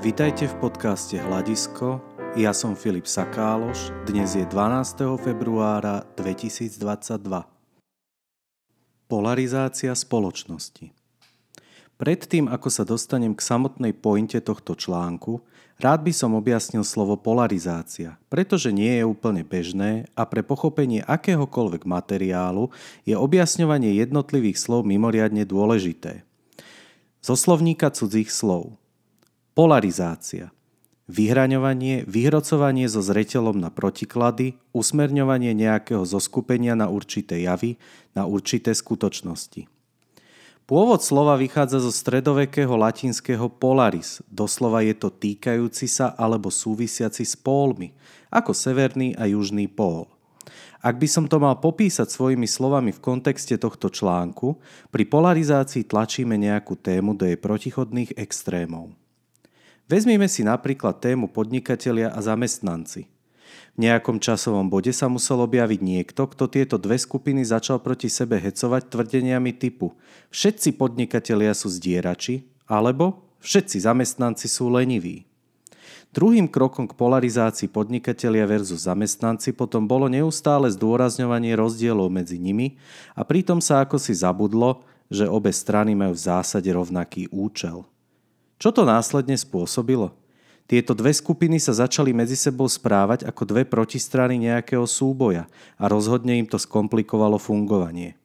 Vitajte v podcaste Hľadisko. Ja som Filip Sakáloš. Dnes je 12. februára 2022. Polarizácia spoločnosti. Predtým, ako sa dostanem k samotnej pointe tohto článku, rád by som objasnil slovo polarizácia, pretože nie je úplne bežné a pre pochopenie akéhokoľvek materiálu je objasňovanie jednotlivých slov mimoriadne dôležité. Zo slovníka cudzích slov. Polarizácia. Vyhraňovanie, vyhrocovanie so zreteľom na protiklady, usmerňovanie nejakého zoskupenia na určité javy, na určité skutočnosti. Pôvod slova vychádza zo stredovekého latinského polaris, doslova je to týkajúci sa alebo súvisiaci s pólmi, ako severný a južný pól. Ak by som to mal popísať svojimi slovami v kontexte tohto článku, pri polarizácii tlačíme nejakú tému do jej protichodných extrémov. Vezmime si napríklad tému podnikatelia a zamestnanci – v nejakom časovom bode sa musel objaviť niekto, kto tieto dve skupiny začal proti sebe hecovať tvrdeniami typu všetci podnikatelia sú zdierači alebo všetci zamestnanci sú leniví. Druhým krokom k polarizácii podnikatelia versus zamestnanci potom bolo neustále zdôrazňovanie rozdielov medzi nimi a pritom sa ako si zabudlo, že obe strany majú v zásade rovnaký účel. Čo to následne spôsobilo? Tieto dve skupiny sa začali medzi sebou správať ako dve protistrany nejakého súboja a rozhodne im to skomplikovalo fungovanie.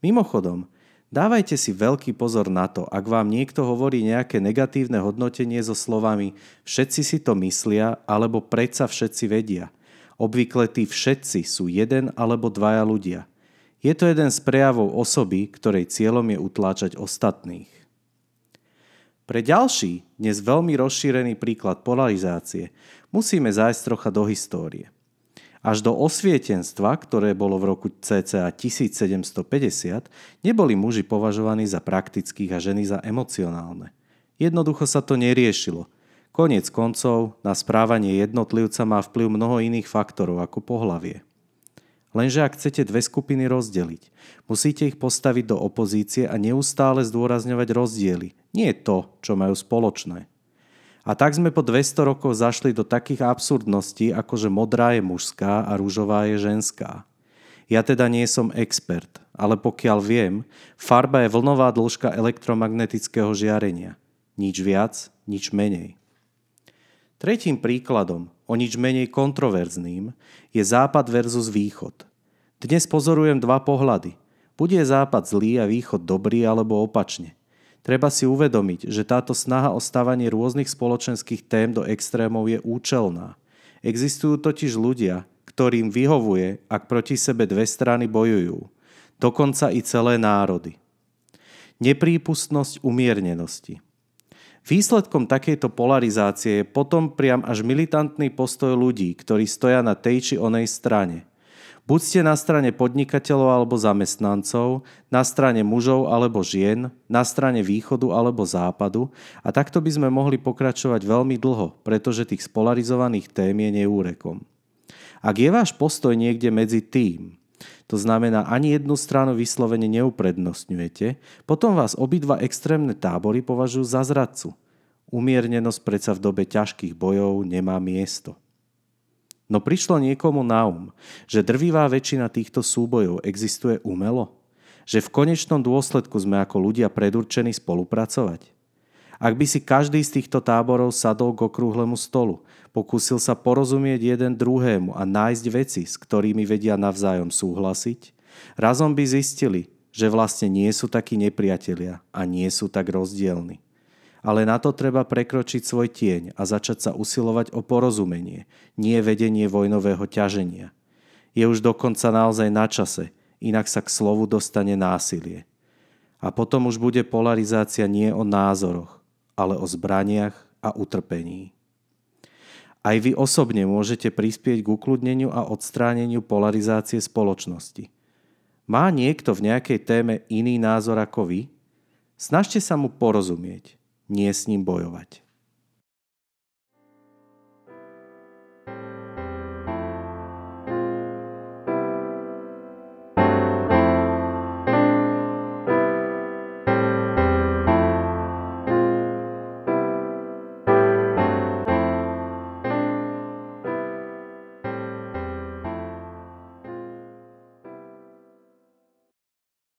Mimochodom, dávajte si veľký pozor na to, ak vám niekto hovorí nejaké negatívne hodnotenie so slovami všetci si to myslia alebo predsa všetci vedia. Obvykle tí všetci sú jeden alebo dvaja ľudia. Je to jeden z prejavov osoby, ktorej cieľom je utláčať ostatných. Pre ďalší, dnes veľmi rozšírený príklad polarizácie, musíme zájsť trocha do histórie. Až do osvietenstva, ktoré bolo v roku cca 1750, neboli muži považovaní za praktických a ženy za emocionálne. Jednoducho sa to neriešilo. Koniec koncov, na správanie jednotlivca má vplyv mnoho iných faktorov ako pohlavie. Lenže ak chcete dve skupiny rozdeliť, musíte ich postaviť do opozície a neustále zdôrazňovať rozdiely, nie to, čo majú spoločné. A tak sme po 200 rokov zašli do takých absurdností, ako že modrá je mužská a rúžová je ženská. Ja teda nie som expert, ale pokiaľ viem, farba je vlnová dĺžka elektromagnetického žiarenia. Nič viac, nič menej. Tretím príkladom, o nič menej kontroverzným, je západ versus východ. Dnes pozorujem dva pohľady. Bude západ zlý a východ dobrý alebo opačne. Treba si uvedomiť, že táto snaha o stavanie rôznych spoločenských tém do extrémov je účelná. Existujú totiž ľudia, ktorým vyhovuje, ak proti sebe dve strany bojujú. Dokonca i celé národy. Neprípustnosť umiernenosti – Výsledkom takejto polarizácie je potom priam až militantný postoj ľudí, ktorí stoja na tej či onej strane. Buď ste na strane podnikateľov alebo zamestnancov, na strane mužov alebo žien, na strane východu alebo západu a takto by sme mohli pokračovať veľmi dlho, pretože tých spolarizovaných tém je neúrekom. Ak je váš postoj niekde medzi tým, to znamená, ani jednu stranu vyslovene neuprednostňujete, potom vás obidva extrémne tábory považujú za zradcu. Umiernenosť predsa v dobe ťažkých bojov nemá miesto. No prišlo niekomu na um, že drvivá väčšina týchto súbojov existuje umelo? Že v konečnom dôsledku sme ako ľudia predurčení spolupracovať? Ak by si každý z týchto táborov sadol k okrúhlemu stolu, pokúsil sa porozumieť jeden druhému a nájsť veci, s ktorými vedia navzájom súhlasiť, razom by zistili, že vlastne nie sú takí nepriatelia a nie sú tak rozdielni. Ale na to treba prekročiť svoj tieň a začať sa usilovať o porozumenie, nie vedenie vojnového ťaženia. Je už dokonca naozaj na čase, inak sa k slovu dostane násilie. A potom už bude polarizácia nie o názoroch, ale o zbraniach a utrpení. Aj vy osobne môžete prispieť k ukludneniu a odstráneniu polarizácie spoločnosti. Má niekto v nejakej téme iný názor ako vy? Snažte sa mu porozumieť, nie s ním bojovať.